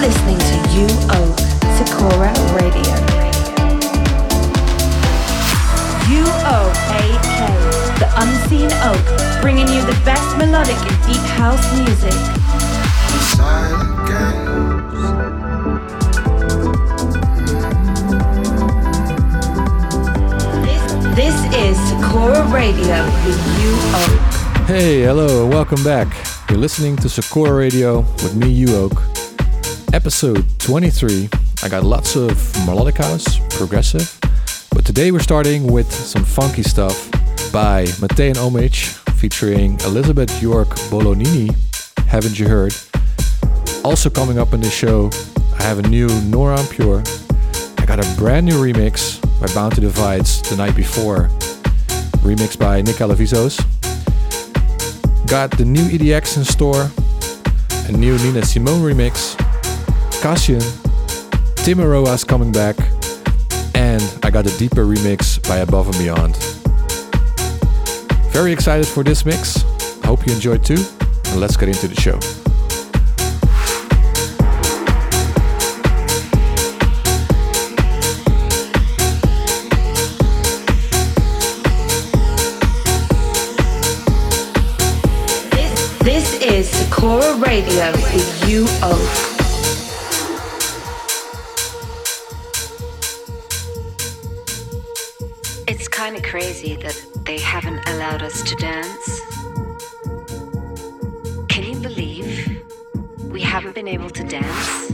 listening to You Oak Sakura Radio. You Oak AK, the unseen oak, bringing you the best melodic and deep house music. This, is Sakura Radio with You. Hey, hello, and welcome back. You're listening to Sakura Radio with me, U Oak. Episode 23. I got lots of melodic house, progressive, but today we're starting with some funky stuff by Matei and Homage featuring Elizabeth York Bolonini. Haven't you heard? Also coming up in the show, I have a new Nora Pure. I got a brand new remix by Bounty Divides the night before. Remixed by Nick Alavizos. Got the new EDX in store, a new Nina Simone remix, Cassian, Tim Aroa's coming back, and I got a deeper remix by Above and Beyond. Very excited for this mix. Hope you enjoyed too, and let's get into the show. This, is Sakura Radio with You kind of crazy that they haven't allowed us to dance. Can you believe we haven't been able to dance?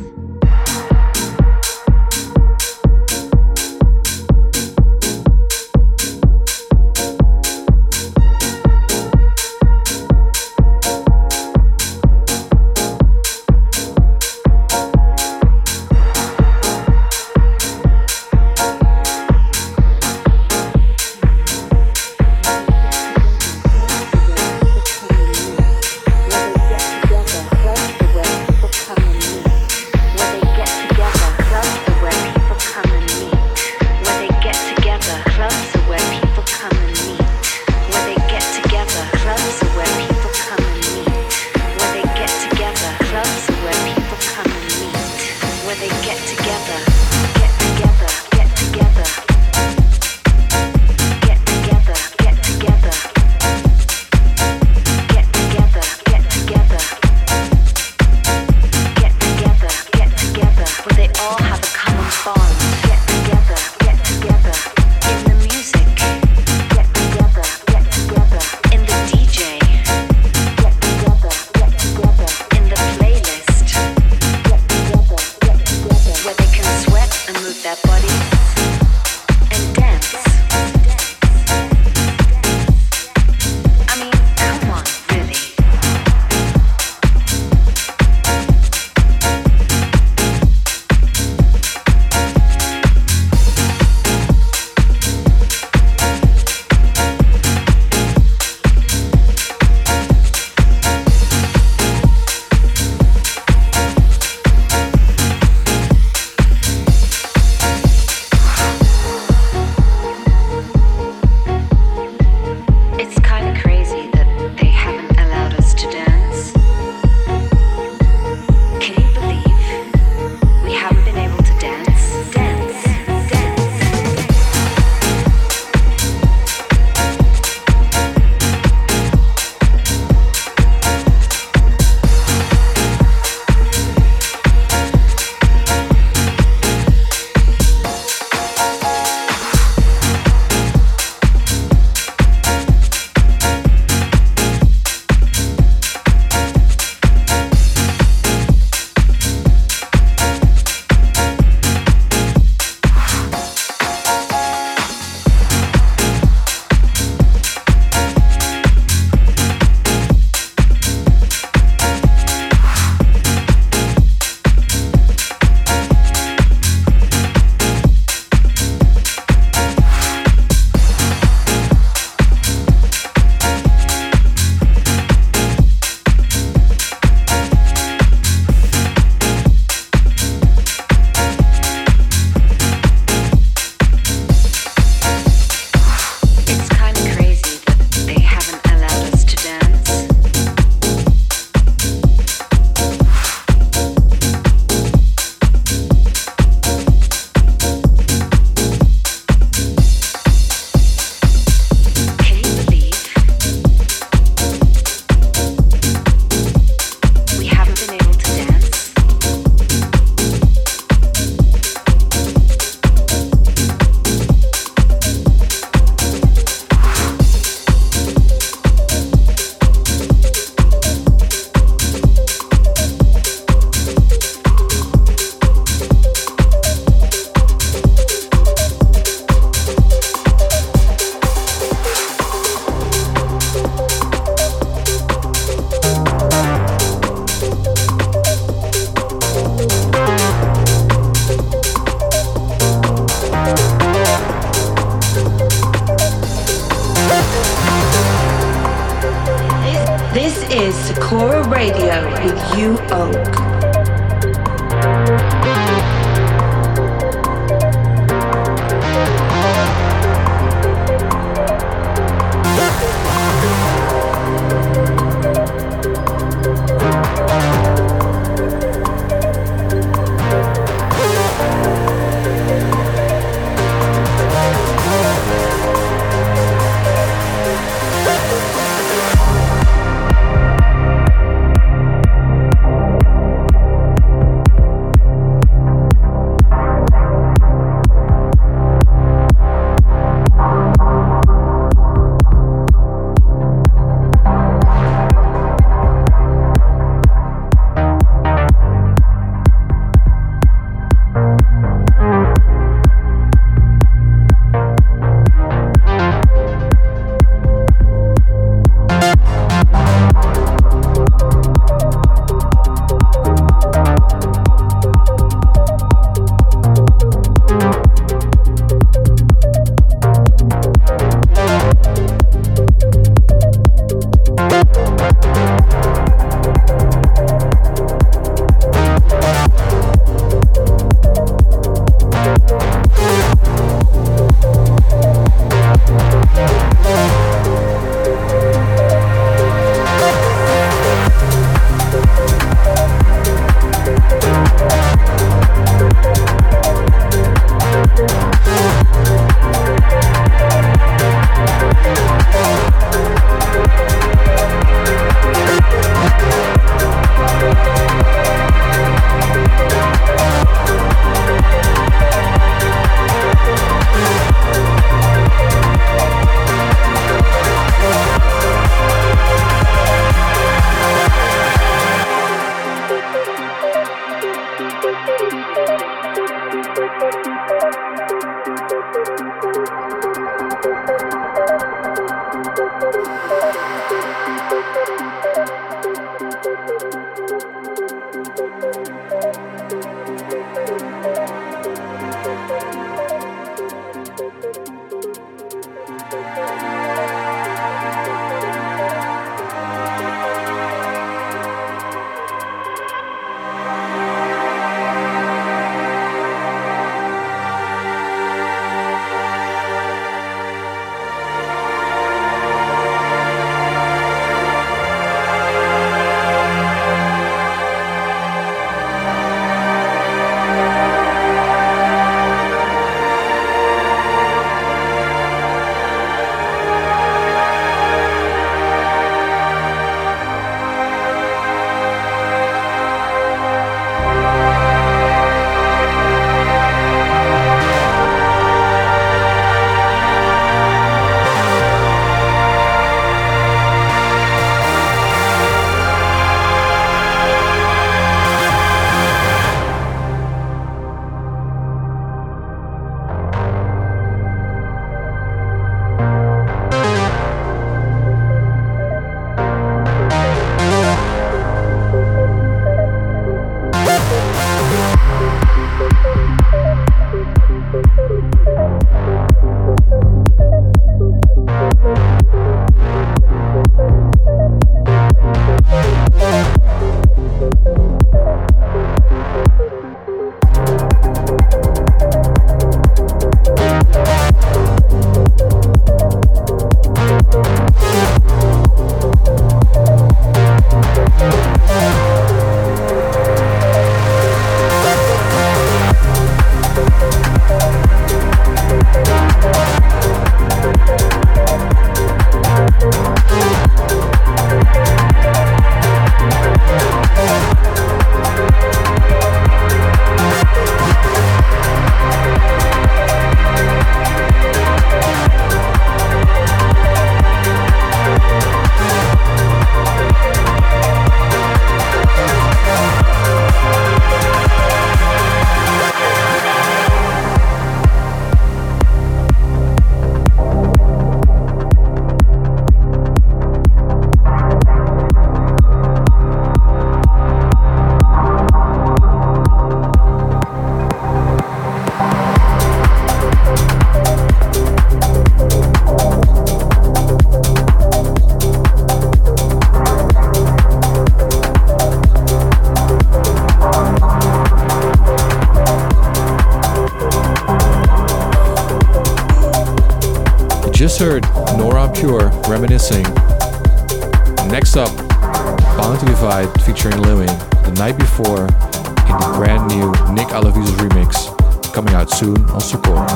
Lewin, The Night Before, in the brand new Nick Alavis remix, coming out soon on Sakura.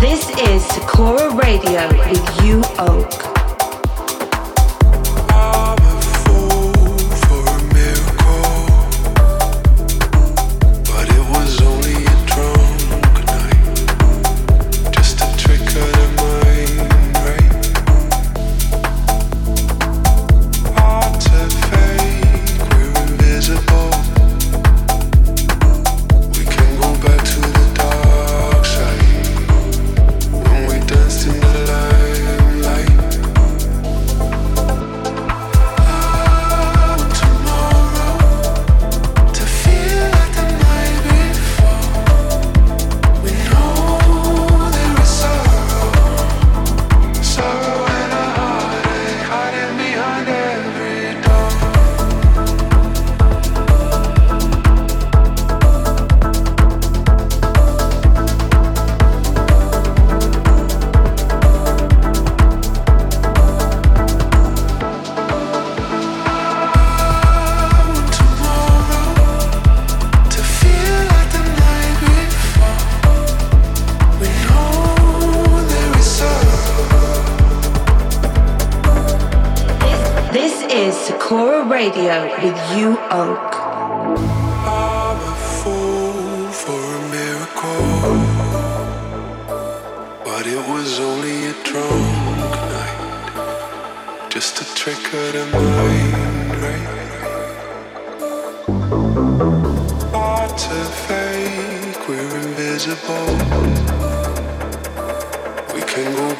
This, this is Sakura Radio with you, Oak.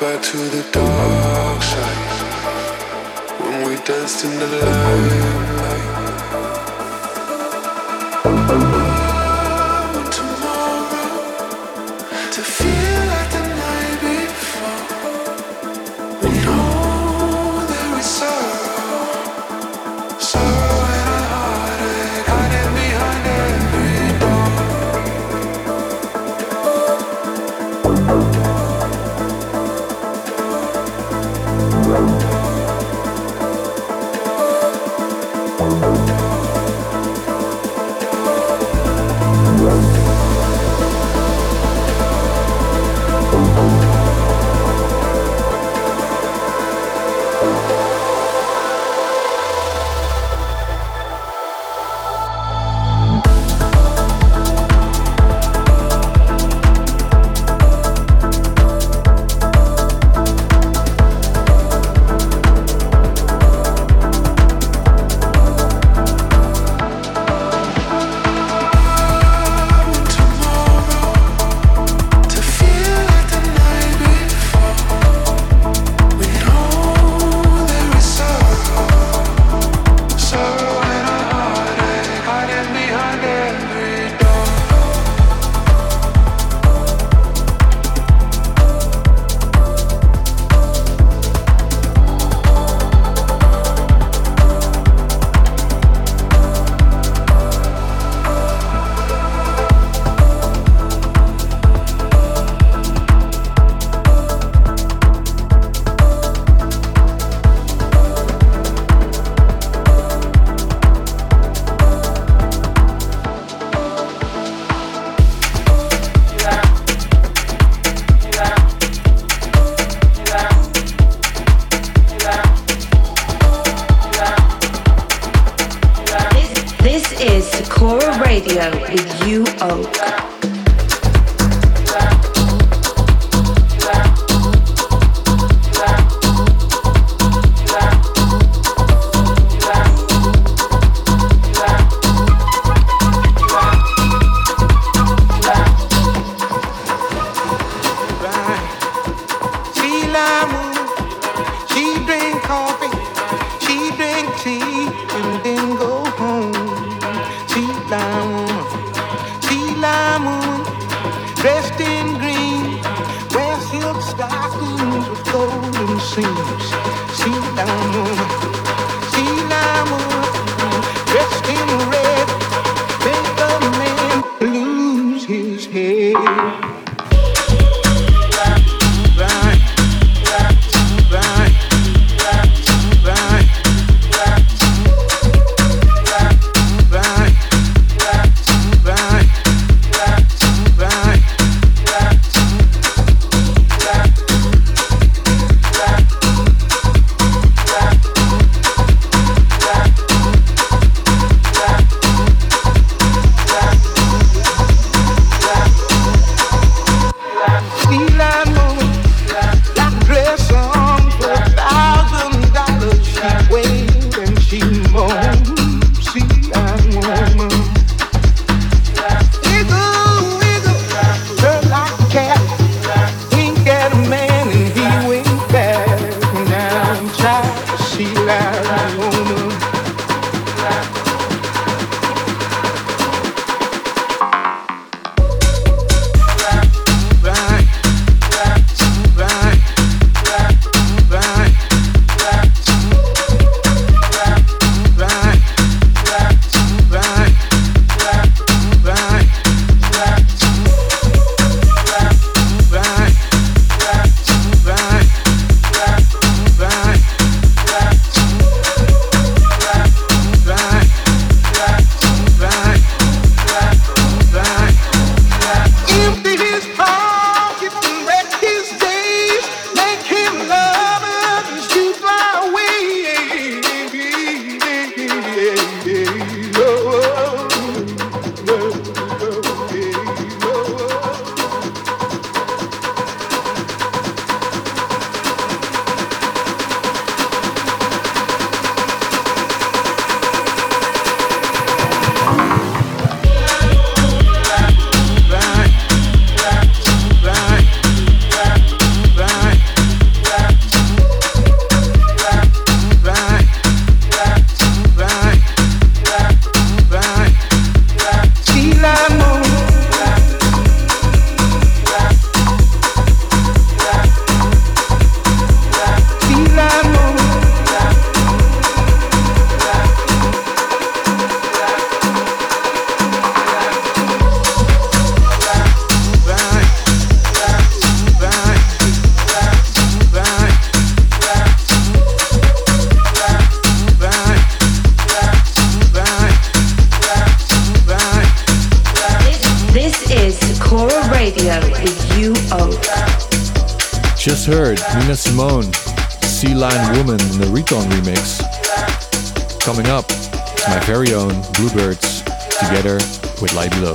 back to the dark side when we danced in the light. oak. Just heard Nina Simone, Sea Lion Woman in the Recon remix. Coming up, it's my very own Bluebirds together with Light Below.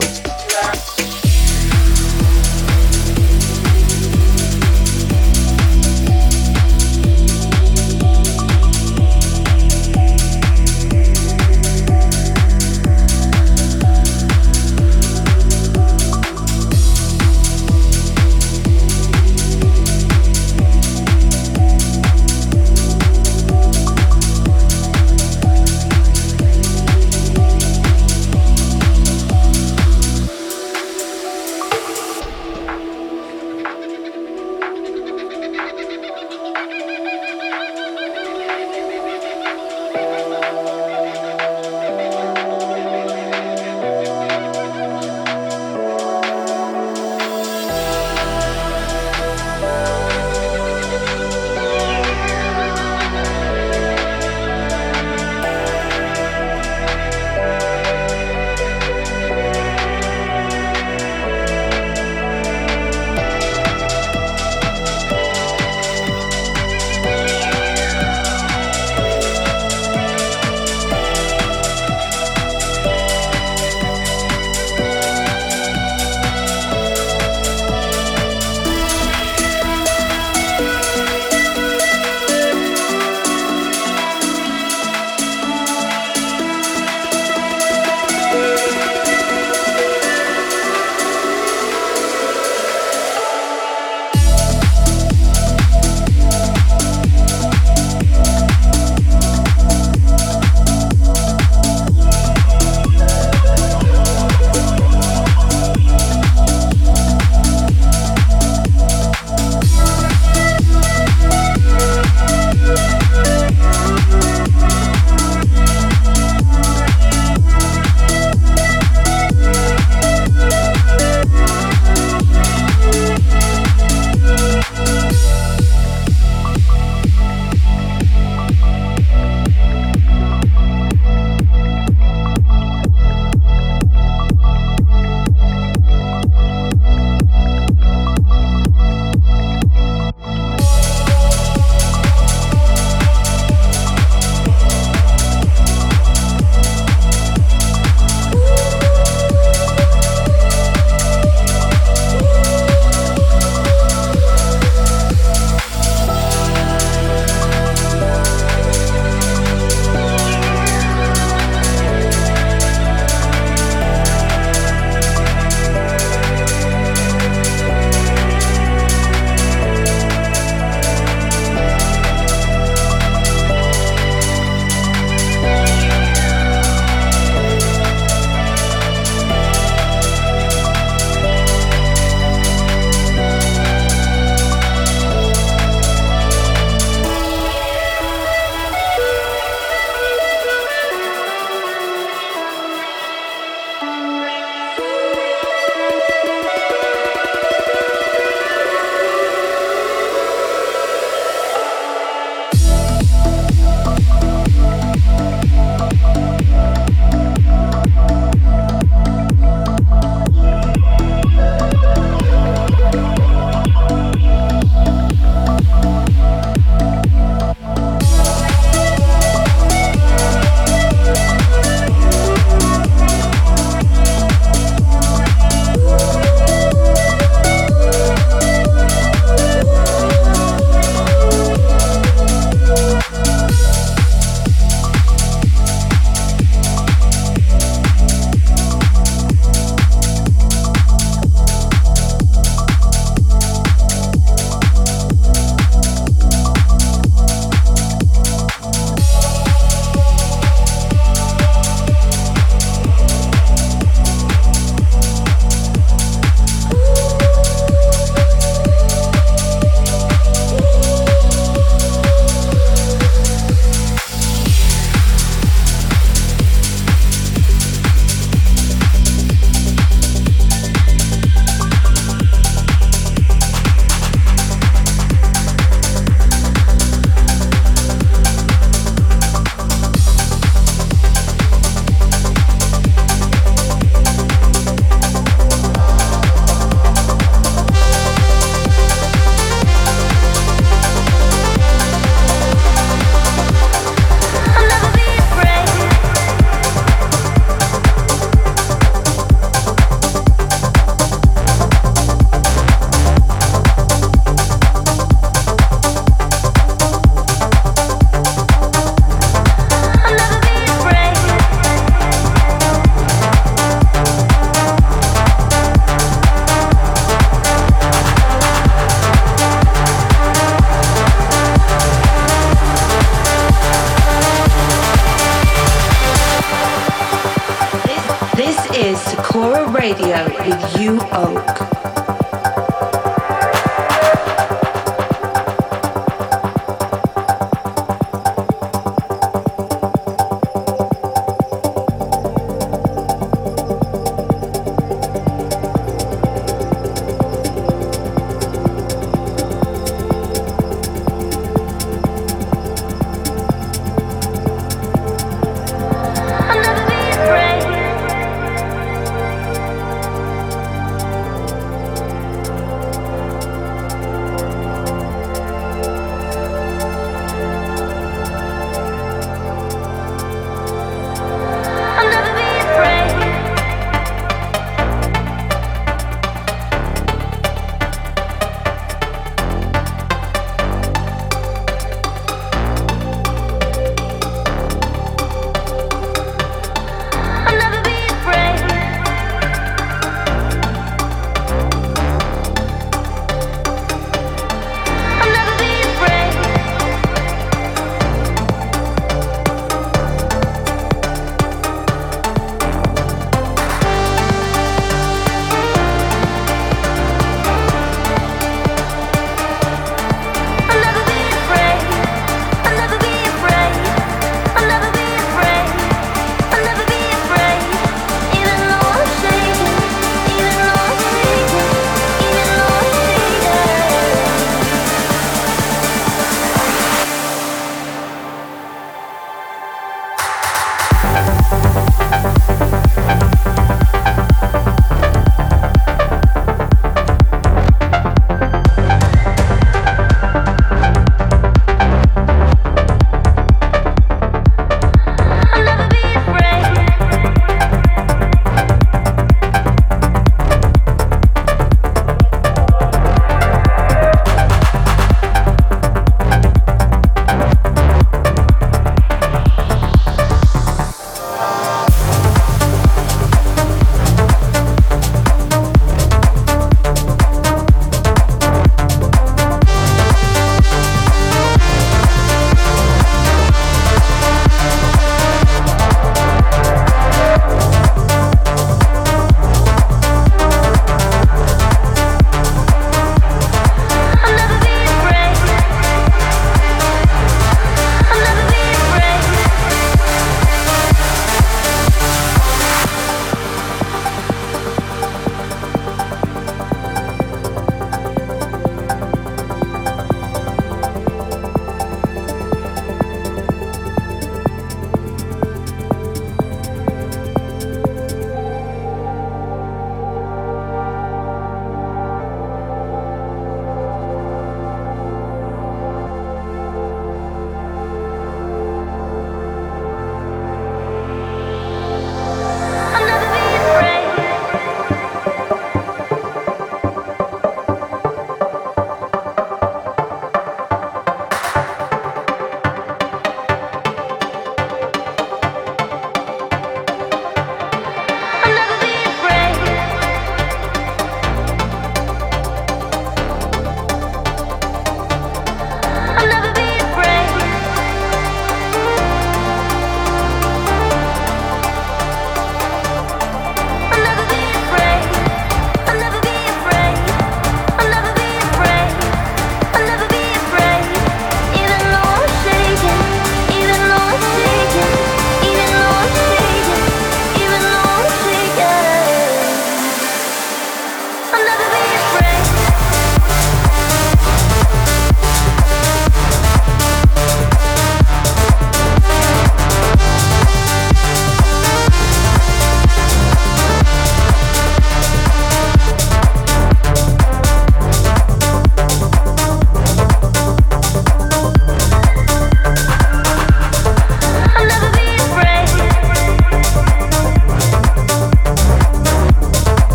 Radio with you, Oak.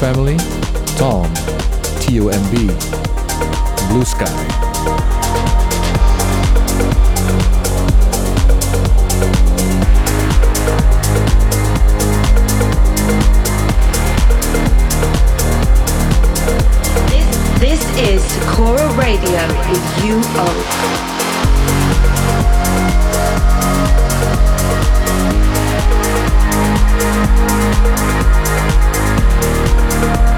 family? Tom, T-O-M-B, Blue Sky. This this is Sakura Radio with UO. Thank Thank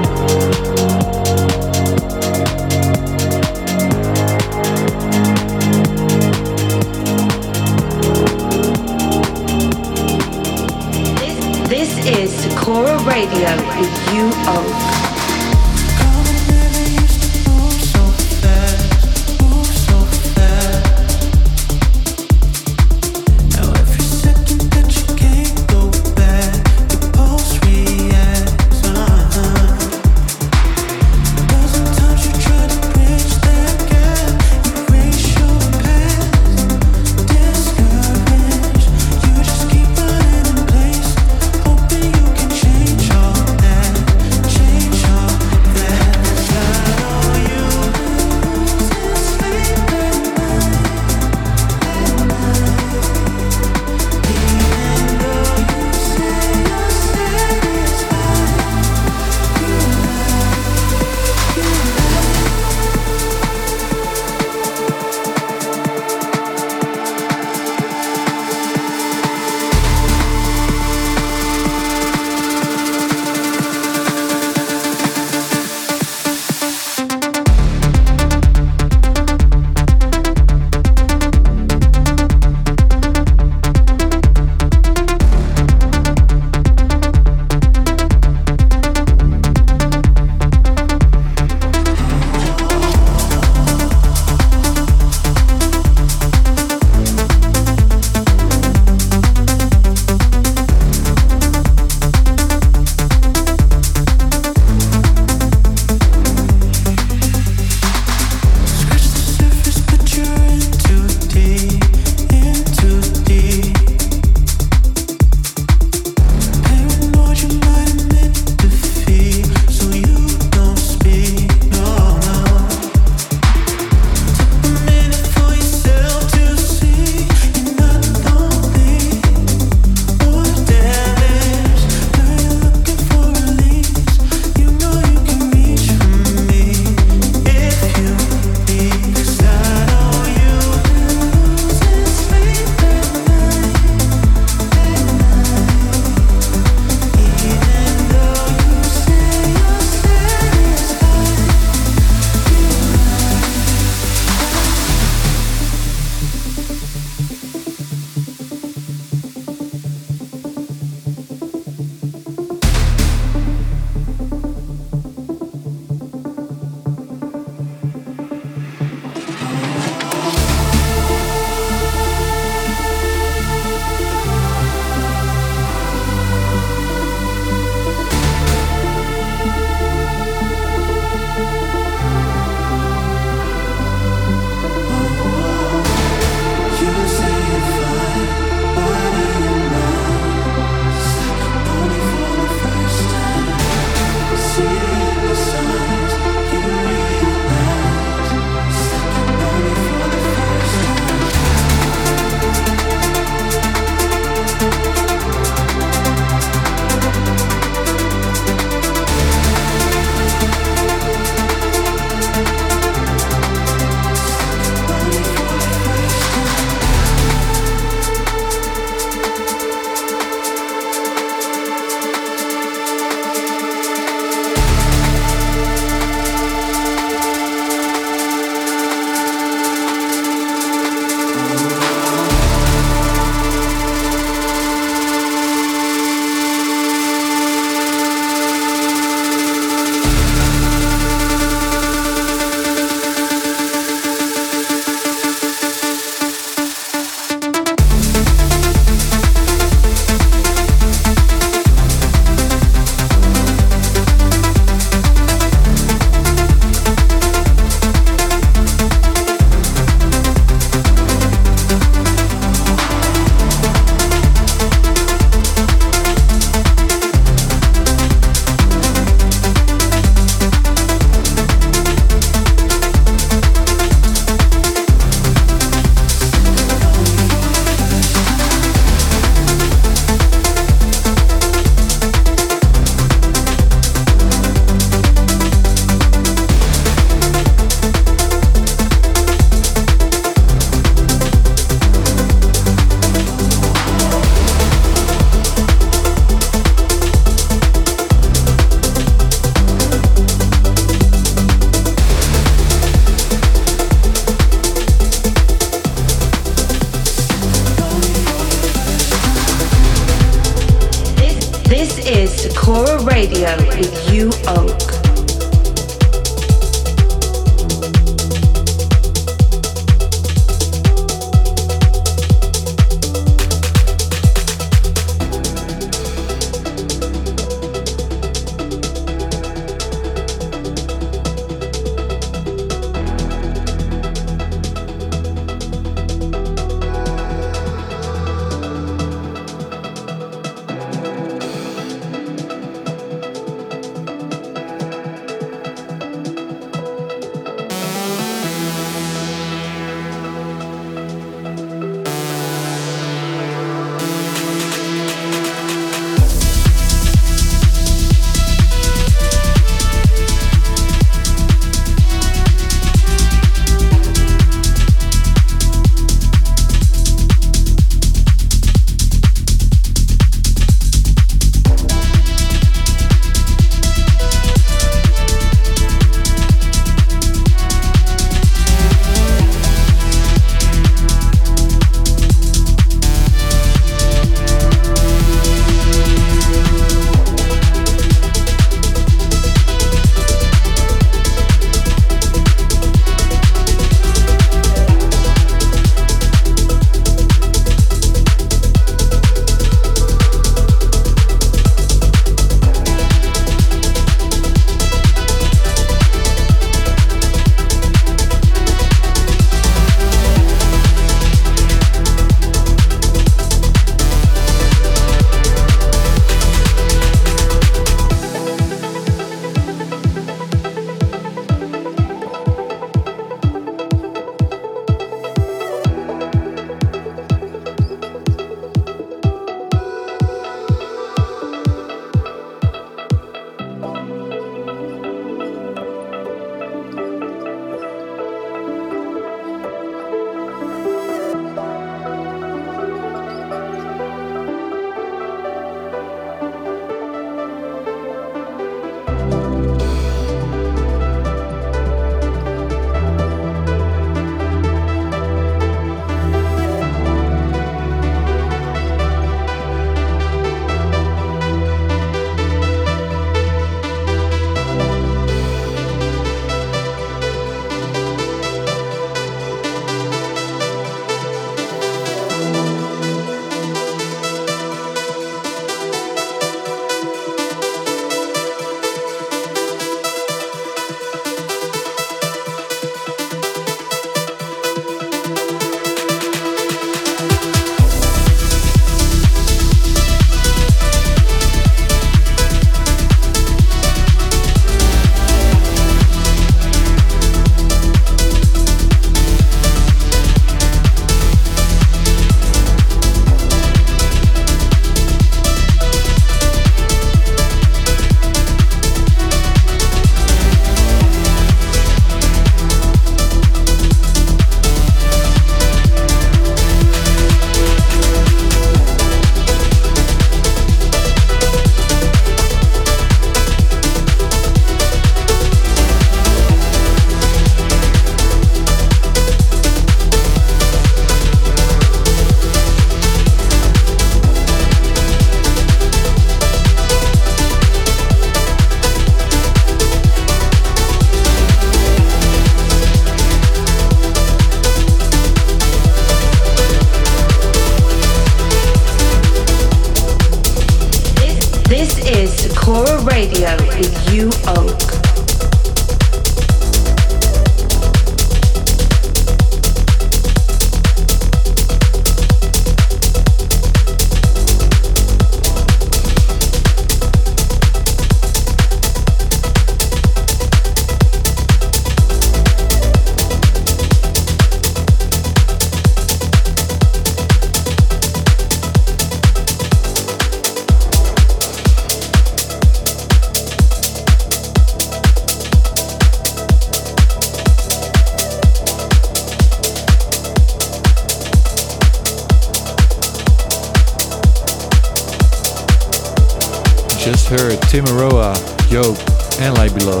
Timaroa, Yoke, and Light Below,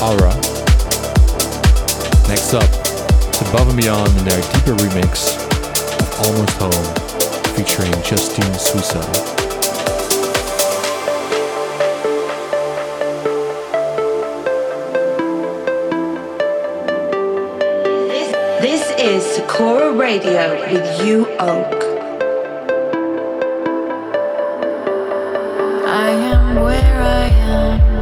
Aura. Next up, it's Above and Beyond in their deeper remix of Almost Home, featuring Justine Suissa. This is Sakura Radio with you, Oak. I am where I am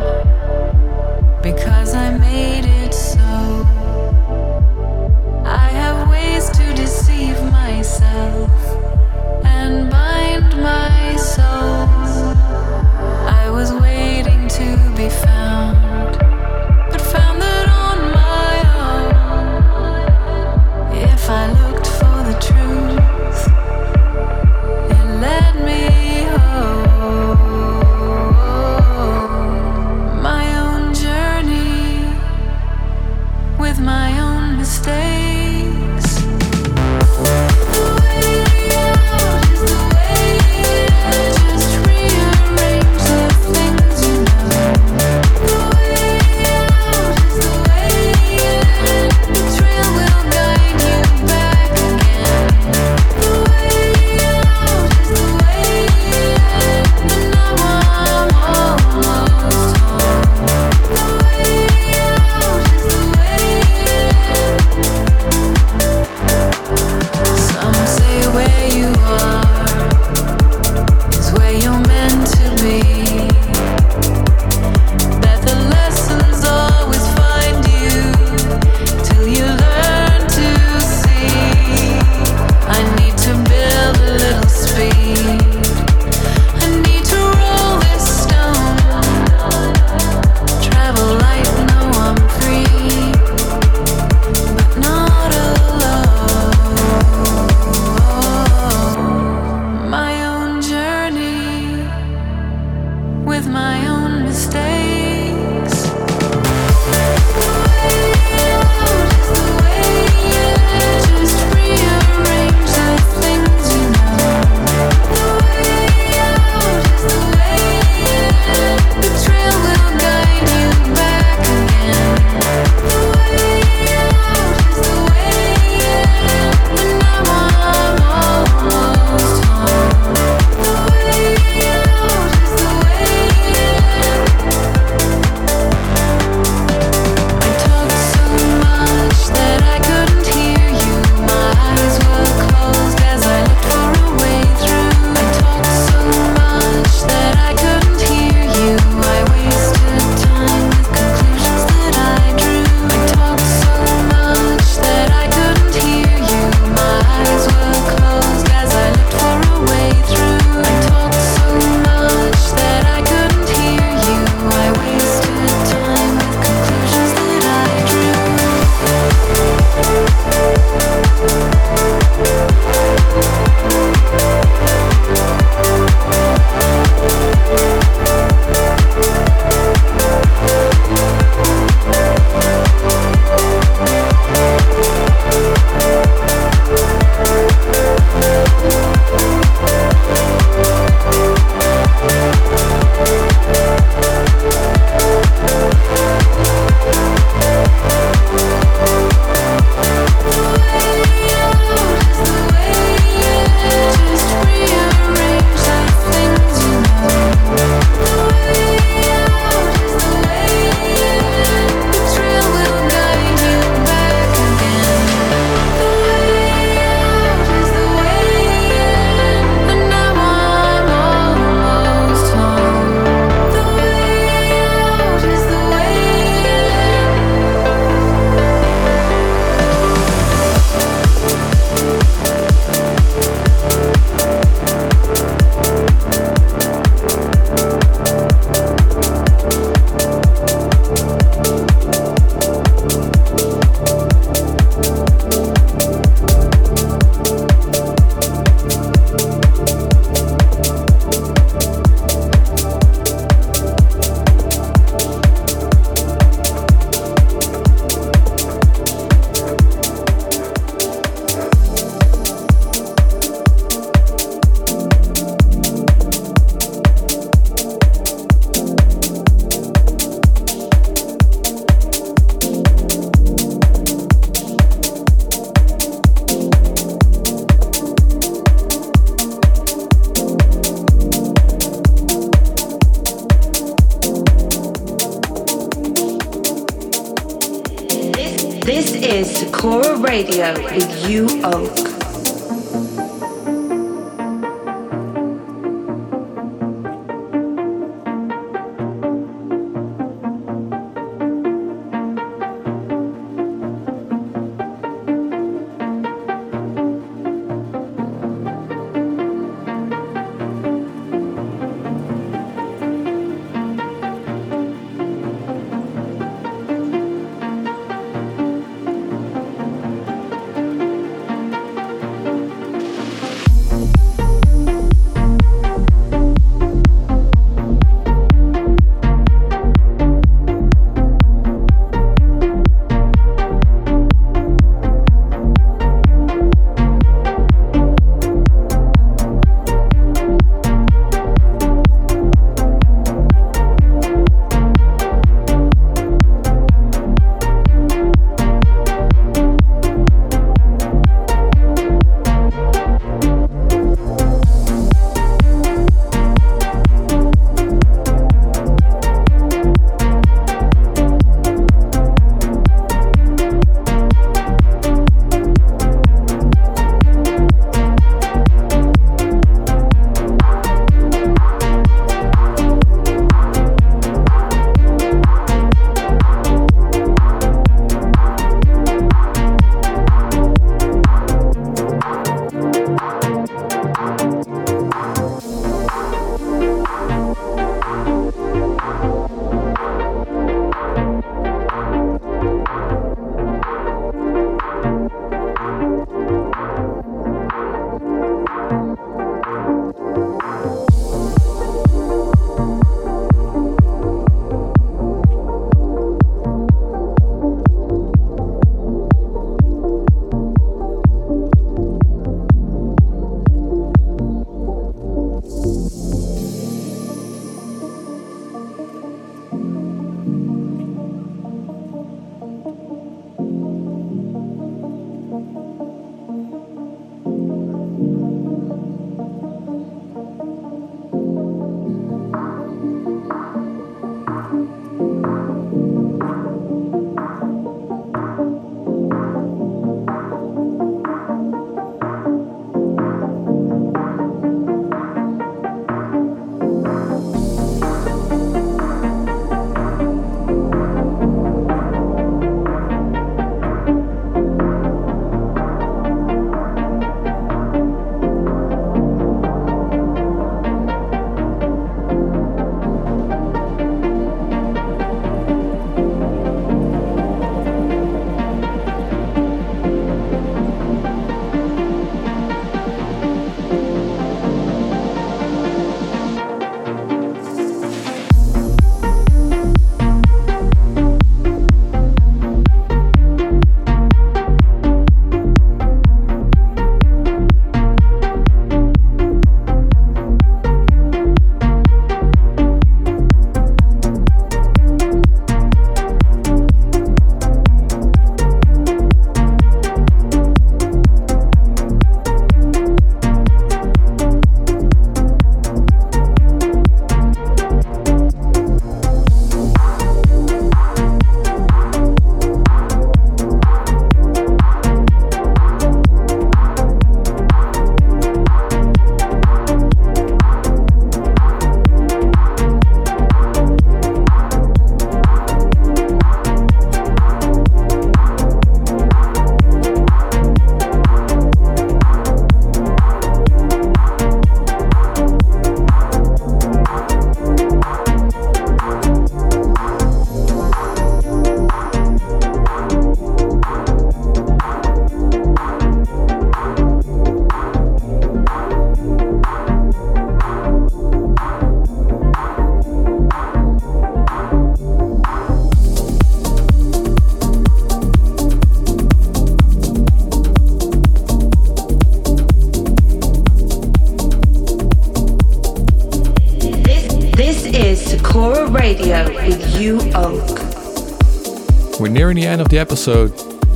the end of the episode.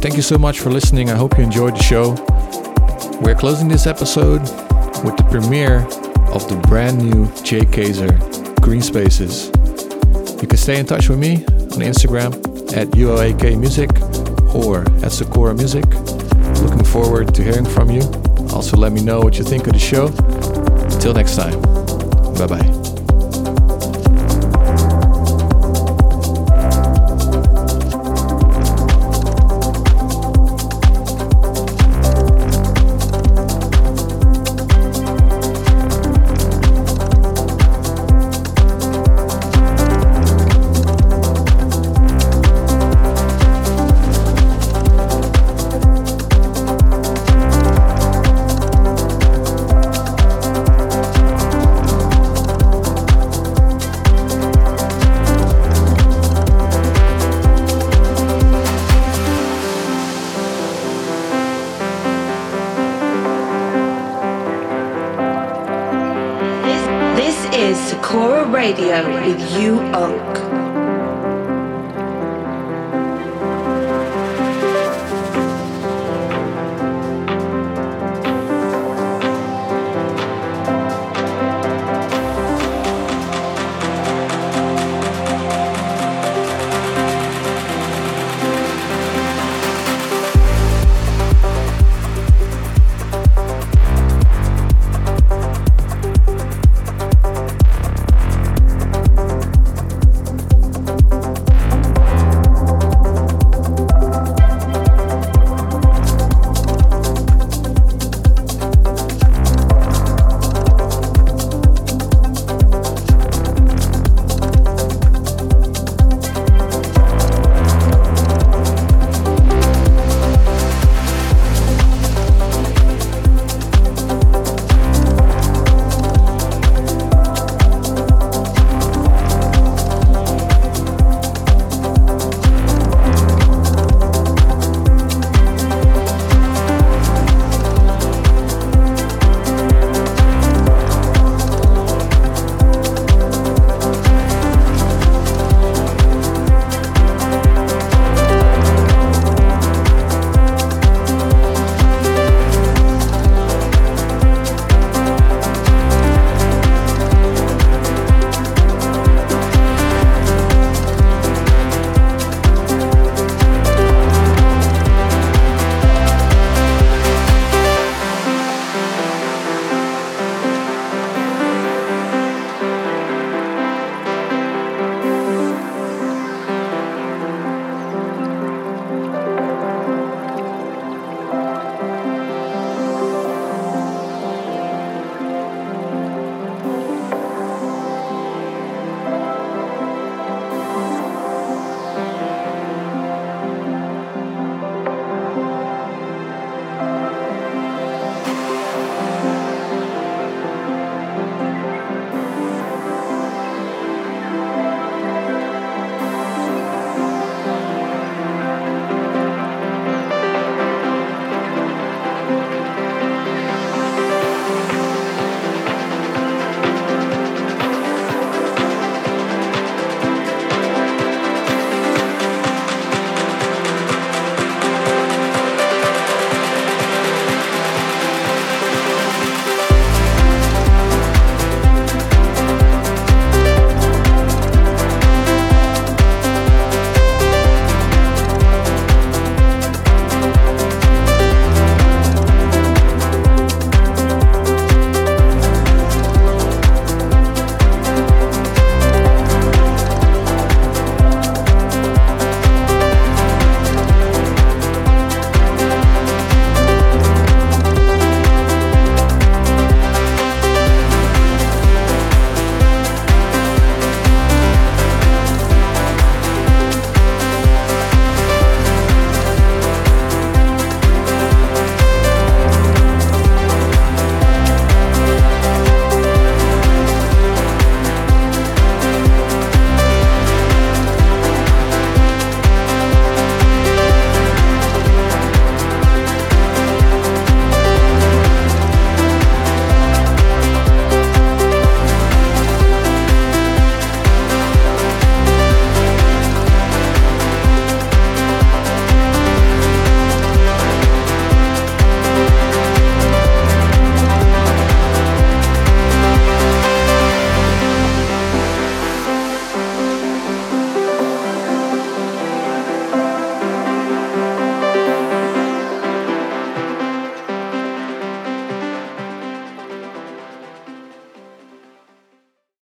Thank you so much for listening. I hope you enjoyed the show. We're closing this episode with the premiere of the brand new Jay Kaiser Green Spaces. You can stay in touch with me on Instagram at UOAK Music or at Sakura Music. Looking forward to hearing from you. Also, let me know what you think of the show. Till next time. Bye bye.